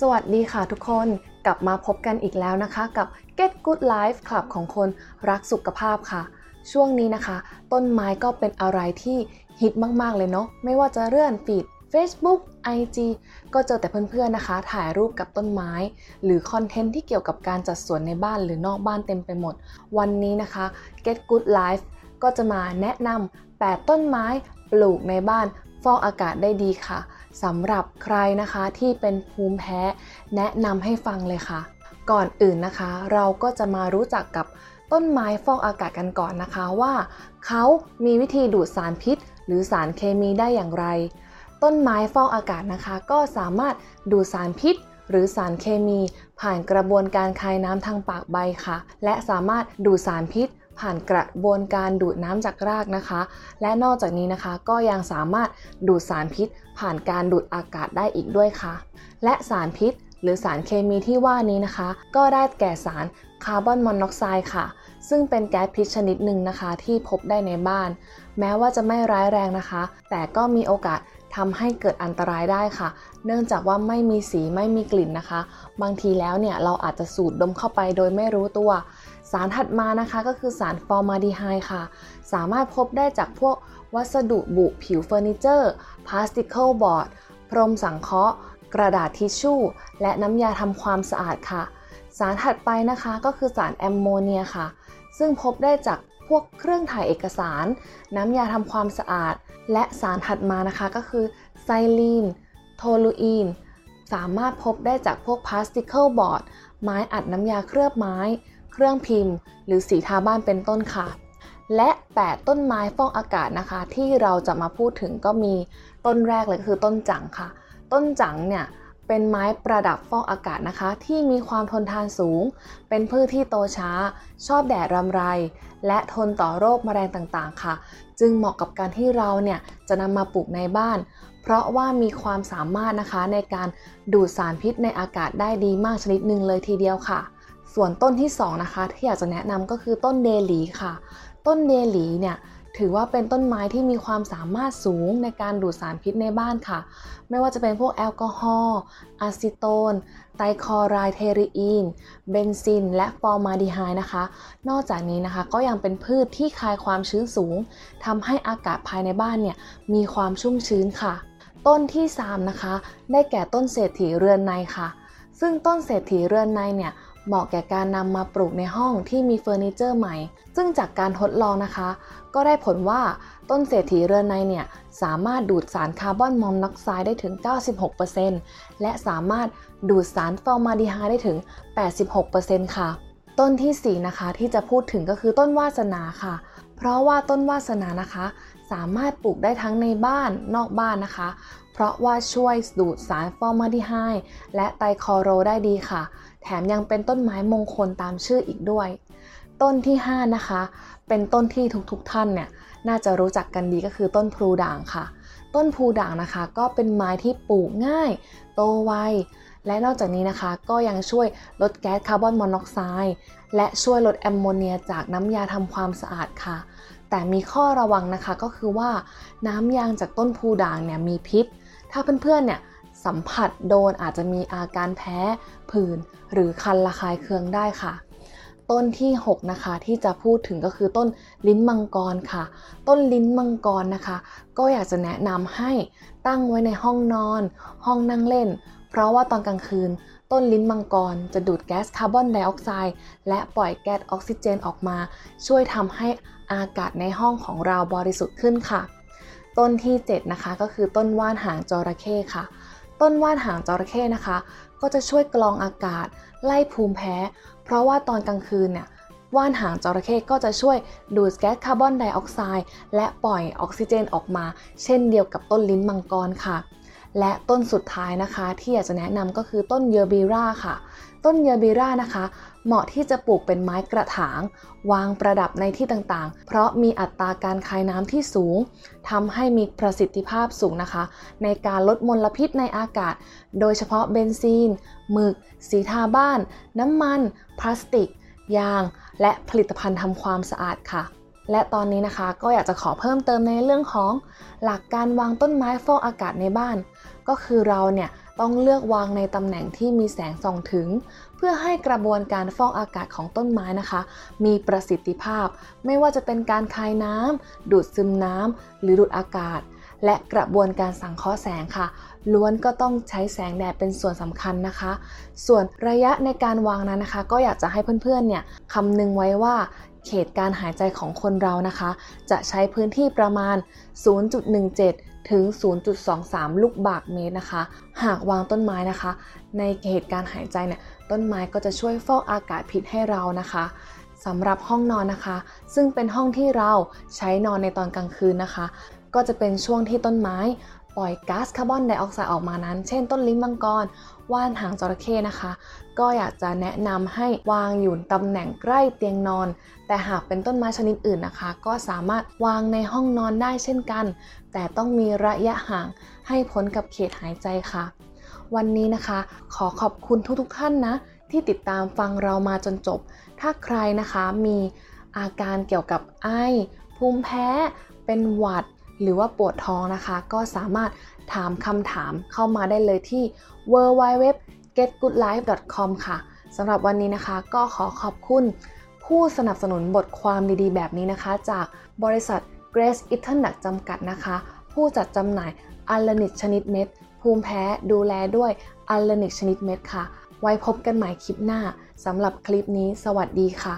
สวัสดีค่ะทุกคนกลับมาพบกันอีกแล้วนะคะ กับ Get Good Life Club ของคนรักสุขภาพค่ะ ช่วงนี้นะคะ ต้นไม้ก็เป็นอะไรที่ฮิตมากๆเลยเนาะไม่ว่าจะเลื่อนฟีด Facebook IG ก็เจอแต่เพื่อนๆนะคะ ถ่ายรูปกับต้นไม้ หรือคอนเทนต์ที่เกี่ยวกับการจัดสวนในบ้านหรือนอกบ้านเต็มไปหมด วันนี้นะคะ Get Good Life ก็จะมาแนะนำ8ต้นไม้ปลูกในบ้านฟอกอากาศได้ดีค่ะ สำหรับใครนะคะที่เป็นภูมิแพ้แนะนำให้ฟังเลยค่ะ ก่อนอื่นนะคะ เราก็จะมารู้จักกับต้นไม้ฟอกอากาศกันก่อนนะคะว่าเขามีวิธีดูดสารพิษ หรือสารเคมีได้อย่างไร ต้นไม้ฟอกอากาศนะคะ ก็สามารถดูดสารพิษ หรือสารเคมี ผ่านกระบวนการคายน้ำทางปากใบค่ะ และสามารถดูดสารพิษ ผ่านกระบวนการดูดน้ำจากรากนะคะ และนอกจากนี้นะคะก็ยังสามารถดูดสารพิษ ผ่านการดูดอากาศได้อีกด้วยค่ะ และสารพิษ หรือสารเคมีที่ว่านี้นะคะ ก็ได้แก่สารคาร์บอนมอนอกไซด์ค่ะ ซึ่งเป็นแก๊สพิษชนิดหนึ่งนะคะ ที่พบได้ในบ้าน แม้ว่าจะไม่ร้ายแรงนะคะ แต่ก็มีโอกาสทำให้เกิดอันตรายได้ค่ะ เนื่องจากว่าไม่มีสีไม่มีกลิ่นนะคะ บางทีแล้วเนี่ยเราอาจจะสูดดมเข้าไปโดยไม่รู้ตัว สารถัดมานะคะก็คือสารฟอร์มาลดีไฮด์ค่ะ สามารถพบได้จากพวกวัสดุบุผิวเฟอร์นิเจอร์ particle board พรมสังเคราะห์ กระดาษทิชชู่ และน้ำยาทำความสะอาดค่ะ สารถัดไปนะคะก็คือสารแอมโมเนียค่ะ ซึ่งพบได้จากพวกเครื่องถ่ายเอกสาร น้ำยาทำความสะอาด และสารถัดมานะคะก็คือไซลีน โทลูอีน สามารถพบได้จากพวก particle boardไม้อัดน้ำยาเคลือบไม้ เครื่องพิมพ์ หรือสีทาบ้านเป็นต้นค่ะ และ 8 ต้นไม้ฟอกอากาศนะคะ ที่เราจะมาพูดถึงก็มีต้นแรกเลยคือต้นจังค่ะ ต้นจังเนี่ยเป็นไม้ประดับฟอกอากาศนะคะ ที่มีความทนทานสูง เป็นพืชที่โตช้า ชอบแดดรำไร และทนต่อโรคแมลงต่างๆค่ะ จึงเหมาะกับการที่เราเนี่ยจะนำมาปลูกในบ้าน เพราะว่ามีความสามารถนะคะในการดูดสารพิษในอากาศได้ดีมากชนิดหนึ่งเลยทีเดียวค่ะ ส่วนต้นที่ 2 นะคะ ที่อยากจะแนะนำก็คือต้นเดหลีค่ะ ต้นเดหลีเนี่ยถือว่าเป็นต้นไม้ที่มีความสามารถสูงในการดูดสารพิษในบ้านค่ะ ไม่ว่าจะเป็นพวกแอลกอฮอล์อะซิโตน ไตรคลอโรเอทิลีน เบนซีน และฟอร์มาลดีไฮด์นะคะ นอกจากนี้นะคะก็ยังเป็นพืชที่คายความชื้นสูงทำให้อากาศภายในบ้านเนี่ยมีความชุ่มชื้นค่ะ ต้นที่ 3 นะคะ ได้แก่ต้นเศรษฐีเรือนในค่ะ ซึ่งต้นเศรษฐีเรือนในเนี่ย เหมาะแก่การนำมาปลูกในห้องที่มีเฟอร์นิเจอร์ใหม่ ซึ่งจากการทดลองนะคะ ก็ได้ผลว่าต้นเศรษฐีเรือนในเนี่ยสามารถดูดสารคาร์บอนมอนอกไซด์ได้ถึง 96%และสามารถดูดสารฟอร์มาดีไฮด์ได้ถึง 86%ค่ะ ต้นที่ 4 นะคะที่จะพูดถึงก็คือต้นวาสนาค่ะ เพราะว่าต้นวาสนานะคะ สามารถปลูกได้ทั้งในบ้านนอกบ้านนะคะ เพราะว่าช่วยดูดสารฟอร์มาดีไฮด์และไตคอโรได้ดีค่ะ แถมยังเป็นต้นไม้มงคลตามชื่ออีกด้วย ต้นที่ 5 นะคะ เป็นต้นที่ทุกๆทท่านเนี่ยน่าจะรู้จักกันดีก็คือต้นพลูด่างค่ะ ต้นพลูด่างนะคะ ก็เป็นไม้ที่ปลูกง่าย โตไวและนอกจากนี้นะคะก็ยังช่วยลดแก๊สคาร์บอนมอนอกไซด์และช่วยลดแอมโมเนียจากน้ำยาทำความสะอาดค่ะ แต่มีข้อระวังนะคะก็คือว่าน้ำยางจากต้นพลูด่างเนี่ยมีพิษ ถ้าเพื่อนๆเนี่ย สัมผัสโดนอาจจะมีอาการแพ้ผื่นหรือคันระคายเคืองได้ค่ะ ต้นที่ 6 นะคะที่จะพูดถึงก็คือต้นลิ้นมังกรค่ะ ต้นลิ้นมังกรนะคะ ก็อยากจะแนะนำให้ตั้งไว้ในห้องนอน ห้องนั่งเล่น เพราะว่าตอนกลางคืน ต้นลิ้นมังกรจะดูดแก๊สคาร์บอนไดออกไซด์และปล่อยแก๊สออกซิเจนออกมา ช่วยทำให้อากาศในห้องของเราบริสุทธิ์ขึ้นค่ะต้นที่ 7 นะคะก็คือต้นว่านหางจระเข้ค่ะ ต้นว่านหางจระเข้นะคะ ก็จะช่วยกรองอากาศ ไล่ภูมิแพ้ เพราะว่าตอนกลางคืนเนี่ยว่านหางจระเข้ก็จะช่วยดูดแก๊สคาร์บอนไดออกไซด์และปล่อยออกซิเจนออกมา เช่นเดียวกับต้นลิ้นมังกรค่ะ และต้นสุดท้ายนะคะ ที่อยากจะแนะนำก็คือต้นเยอร์บีราค่ะ ต้นเยอร์บีรานะคะ เหมาะที่จะปลูกเป็นไม้กระถาง วางประดับในที่ต่างๆ เพราะมีอัตราการคายน้ำที่สูงทำให้มีประสิทธิภาพสูงนะคะ ในการลดมลพิษในอากาศ โดยเฉพาะเบนซีน หมึก สีทาบ้าน น้ำมัน พลาสติก ยาง และผลิตภัณฑ์ทำความสะอาดค่ะและตอนนี้นะคะก็อยากจะขอเพิ่มเติมในเรื่องของหลักการวางต้นไม้ฟอกอากาศในบ้าน ก็คือเราเนี่ย ต้องเลือกวางในตำแหน่งที่มีแสงส่องถึง เพื่อให้กระบวนการฟอกอากาศของต้นไม้นะคะ มีประสิทธิภาพ ไม่ว่าจะเป็นการคายน้ำดูดซึมน้ำหรือดูดอากาศ และกระบวนการสังเคราะห์แสงค่ะ ล้วนก็ต้องใช้แสงแดดเป็นส่วนสำคัญนะคะ ส่วนระยะในการวางนั้นนะคะ ก็อยากจะให้เพื่อนๆเนี่ยคำนึงไว้ว่าเขตการหายใจของคนเรานะคะ จะใช้พื้นที่ประมาณ 0.17 ถึง 0.23 ลูกบาศก์เมตรนะคะ หากวางต้นไม้นะคะ ในเขตการหายใจเนี่ย ต้นไม้ก็จะช่วยฟอกอากาศพิษให้เรานะคะสำหรับห้องนอนนะคะ ซึ่งเป็นห้องที่เราใช้นอนในตอนกลางคืนนะคะ ก็จะเป็นช่วงที่ต้นไม้ ปล่อยก๊าซคาร์บอนไดออกไซด์ออกมานั้น เช่นต้นลิ้นมังกร ว่านหางจระเข้นะคะ ก็อยากจะแนะนำให้วางอยู่ตำแหน่งใกล้เตียงนอน แต่หากเป็นต้นไม้ชนิดอื่นนะคะ ก็สามารถวางในห้องนอนได้เช่นกัน แต่ต้องมีระยะห่างให้พ้นกับเขตหายใจค่ะ วันนี้นะคะ ขอขอบคุณทุกๆท่านนะ ที่ติดตามฟังเรามาจนจบ ถ้าใครนะคะมีอาการเกี่ยวกับไอภูมิแพ้ เป็นหวัด หรือว่าปวดท้องนะคะ ก็สามารถถามคำถามเข้ามาได้เลยที่ www.getgoodlife.com ค่ะสำหรับวันนี้นะคะก็ขอขอบคุณ ผู้สนับสนุนบทความดีๆ แบบนี้นะคะ จากบริษัท Grace e a t o n จำกัดนะคะ ผู้จัดจำหน่ายอัลลนิกชนิดเม็ด ภูมิแพ้ดูแลด้วยอัลลนิกชนิดเม็ดค่ะ ไว้พบกันใหม่คลิปหน้าสำหรับคลิปนี้ สวัสดีค่ะ